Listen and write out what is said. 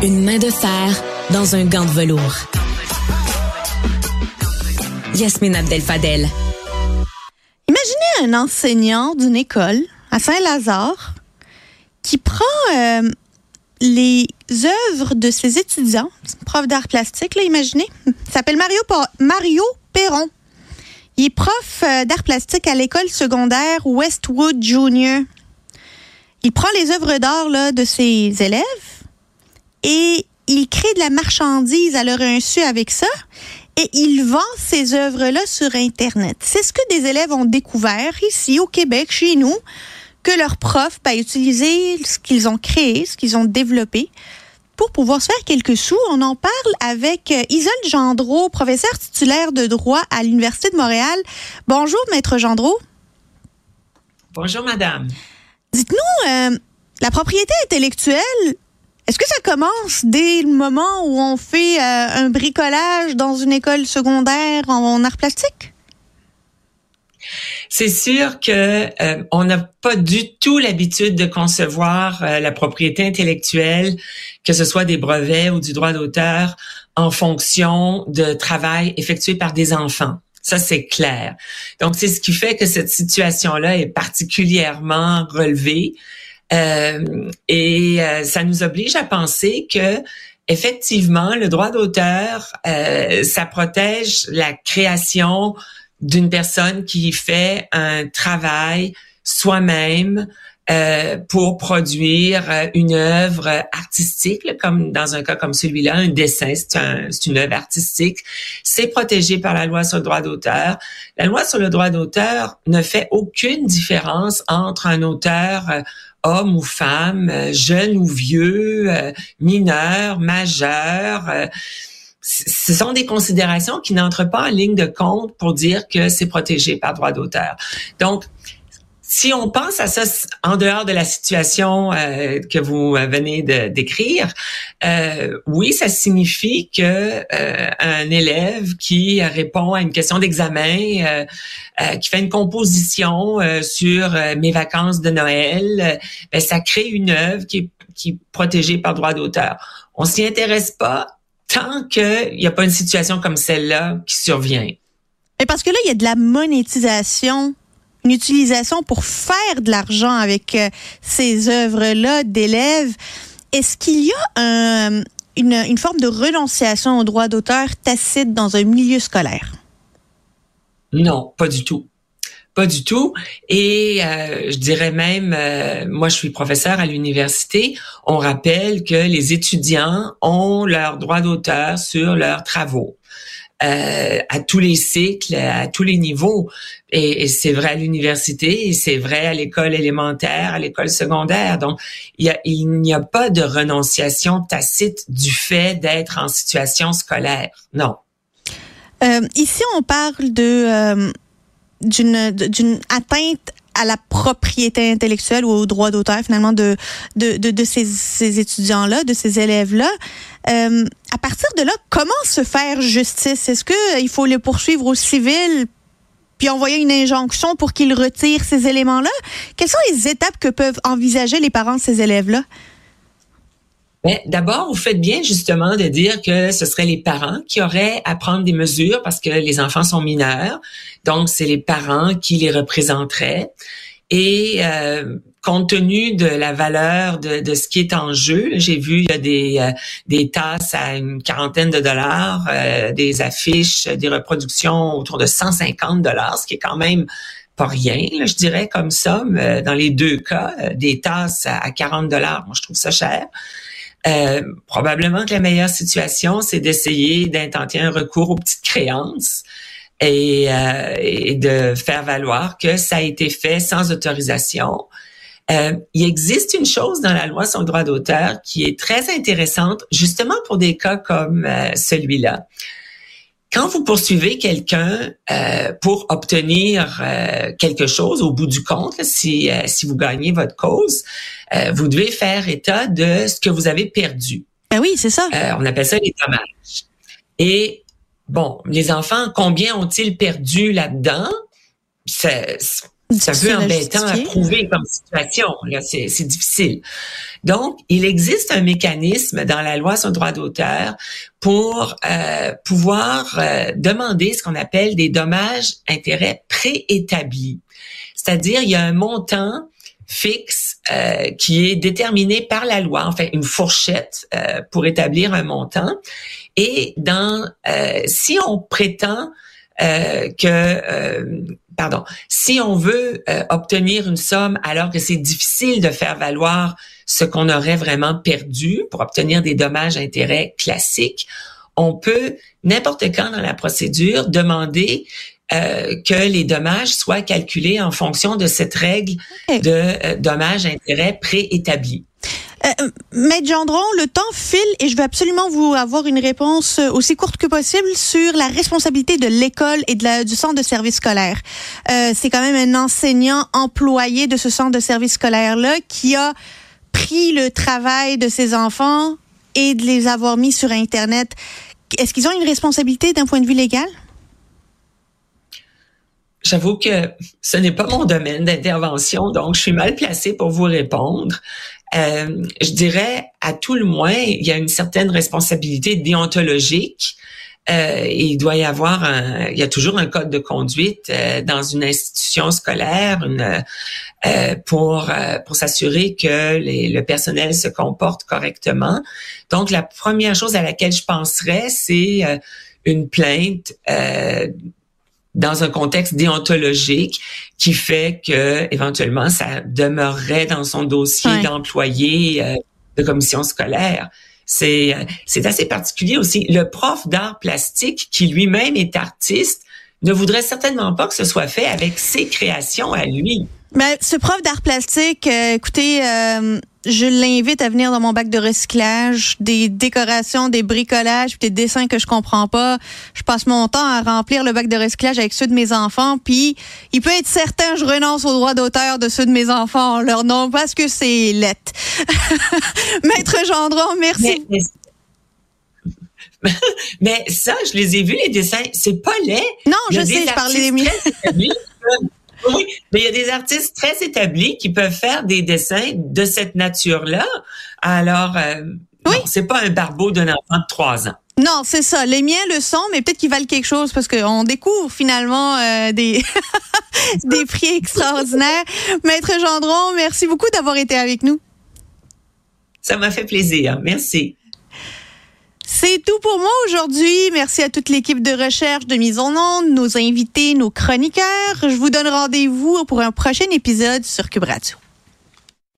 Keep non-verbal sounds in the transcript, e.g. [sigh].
Une main de fer dans un gant de velours. Yasmine Abdel-Fadel. Imaginez un enseignant d'une école à Saint-Lazare qui prend euh, les œuvres de ses étudiants, prof d'art plastique, là, imaginez. Il s'appelle Mario, Mario Perron. Il est prof euh, d'art plastique à l'école secondaire Westwood Junior. Il prend les œuvres d'art de ses élèves et il crée de la marchandise à leur insu avec ça et il vend ces œuvres-là sur Internet. C'est ce que des élèves ont découvert ici au Québec, chez nous que leurs profs ben, utiliser ce qu'ils ont créé, ce qu'ils ont développé pour pouvoir se faire quelques sous. On en parle avec euh, Isole Gendreau, professeur titulaire de droit à l'Université de Montréal. Bonjour, maître Gendreau. Bonjour, madame. Dites-nous, euh, la propriété intellectuelle, est-ce que ça commence dès le moment où on fait euh, un bricolage dans une école secondaire en art plastique? C'est sûr que euh, on n'a pas du tout l'habitude de concevoir euh, la propriété intellectuelle, que ce soit des brevets ou du droit d'auteur, en fonction de travail effectué par des enfants. Ça, c'est clair. Donc, c'est ce qui fait que cette situation-là est particulièrement relevée. Euh, et ça nous oblige à penser que effectivement, le droit d'auteur, ça protège la création d'une personne qui fait un travail soi-même euh, pour produire euh, une œuvre artistique, comme dans un cas comme celui-là, un dessin, c'est une œuvre artistique. C'est protégé par la loi sur le droit d'auteur. La loi sur le droit d'auteur ne fait aucune différence entre un auteur euh, homme ou femme, jeune ou vieux, mineur, majeur ce sont des considérations qui n'entrent pas en ligne de compte pour dire que c'est protégé par droit d'auteur. Donc, si on pense à ça en dehors de la situation euh, que vous venez de décrire, euh, oui, ça signifie que euh, un élève qui répond à une question d'examen, qui fait une composition sur mes vacances de Noël, ben, ça crée une œuvre qui est, qui est protégée par droit d'auteur. On s'y intéresse pas tant qu'il n'y a pas une situation comme celle-là qui survient. Mais parce que là, il y a de la monétisation, une utilisation pour faire de l'argent avec euh, ces œuvres-là d'élèves. Est-ce qu'il y a une, forme de renonciation au droit d'auteur tacite dans un milieu scolaire? Non, pas du tout. Pas du tout. Et euh, je dirais même, euh, moi je suis professeur à l'université, on rappelle que les étudiants ont leur droit d'auteur sur leurs travaux. Euh, à tous les cycles, à tous les niveaux. Et, c'est vrai à l'université, et c'est vrai à l'école élémentaire, à l'école secondaire. Donc, il, n'y a pas de renonciation tacite du fait d'être en situation scolaire. Non. ici, on parle de d'une d'une atteinte à la propriété intellectuelle ou au droit d'auteur finalement de de, de, ces, ces étudiants-là, de ces élèves-là. Euh, à partir de là, comment se faire justice? Est-ce que euh, faut les poursuivre au civil puis envoyer une injonction pour qu'ils retirent ces éléments-là? Quelles sont les étapes que peuvent envisager les parents de ces élèves-là? Mais d'abord, vous faites bien justement de dire que ce seraient les parents qui auraient à prendre des mesures parce que les enfants sont mineurs. Donc, c'est les parents qui les représenteraient. Et euh, compte tenu de la valeur de, de, ce qui est en jeu, j'ai vu il y a des, euh, des tasses à une quarantaine de dollars, euh, des affiches, des reproductions autour de 150 dollars, ce qui est quand même pas rien, je dirais comme ça, dans les deux cas, des tasses à 40 dollars, moi je trouve ça cher. Euh, probablement que la meilleure situation, c'est d'essayer d'intenter un recours aux petites créances et, euh, et, de faire valoir que ça a été fait sans autorisation. Euh, il existe une chose dans la loi sur le droit d'auteur qui est très intéressante, justement pour des cas comme euh, celui-là. Quand vous poursuivez quelqu'un euh, pour obtenir euh, quelque chose au bout du compte, si, euh, si vous gagnez votre cause, vous devez faire état de ce que vous avez perdu. Ben oui, c'est ça. on appelle ça les dommages. Et bon, les enfants, combien ont-ils perdu là-dedans? C'est un peu embêtant à, prouver comme situation. Là, c'est, difficile. Donc, il existe un mécanisme dans la loi sur le droit d'auteur pour euh, pouvoir euh, demander ce qu'on appelle des dommages intérêts préétablis. C'est-à-dire, il y a un montant fixe euh, qui est déterminé par la loi, enfin une fourchette pour établir un montant. Et dans si on prétend que pardon, si on veut obtenir une somme alors que c'est difficile de faire valoir ce qu'on aurait vraiment perdu pour obtenir des dommages intérêts classiques, on peut n'importe quand dans la procédure demander euh, que les dommages soient calculés en fonction de cette règle de euh, dommages-intérêts préétablis. Euh, Maître Gendron, le temps file et je veux absolument vous avoir une réponse aussi courte que possible sur la responsabilité de l'école et de la, du centre de service scolaire. Euh, c'est quand même un enseignant employé de ce centre de service scolaire-là qui a pris le travail de ses enfants et de les avoir mis sur Internet. Est-ce qu'ils ont une responsabilité d'un point de vue légal? J'avoue que ce n'est pas mon domaine d'intervention, donc je suis mal placée pour vous répondre. Euh, je dirais, à tout le moins, il y a une certaine responsabilité déontologique. Euh, il doit y avoir un, il y a toujours un code de conduite euh, dans une institution scolaire une, euh, pour euh, pour s'assurer que les, le personnel se comporte correctement. Donc la première chose à laquelle je penserais, c'est euh, une plainte dans un contexte déontologique qui fait que éventuellement ça demeurerait dans son dossier d'employé euh, de commission scolaire. C'est euh, c'est assez particulier aussi. Le prof d'art plastique qui lui-même est artiste ne voudrait certainement pas que ce soit fait avec ses créations à lui. Ben, ce prof d'art plastique, euh, écoutez, euh, je l'invite à venir dans mon bac de recyclage, des décorations, des bricolages, des dessins que je comprends pas. Je passe mon temps à remplir le bac de recyclage avec ceux de mes enfants, puis il peut être certain je renonce aux droits d'auteur de ceux de mes enfants en leur nom parce que c'est lettre. [laughs] Maître Gendron, merci. [laughs] Mais, ça, je les ai vus les dessins, c'est pas laid. Non, je sais, je parlais des miens. Oui, mais il y a des artistes très établis qui peuvent faire des dessins de cette nature-là. Alors, euh, oui. c'est pas un barbeau d'un enfant de trois ans. Non, c'est ça. Les miens le sont, mais peut-être qu'ils valent quelque chose parce qu'on découvre finalement euh, des [laughs] des prix extraordinaires. Maître Gendron, merci beaucoup d'avoir été avec nous. Ça m'a fait plaisir. Merci. C'est tout pour moi aujourd'hui. Merci à toute l'équipe de recherche de Mise en Onde, nos invités, nos chroniqueurs. Je vous donne rendez-vous pour un prochain épisode sur Cube.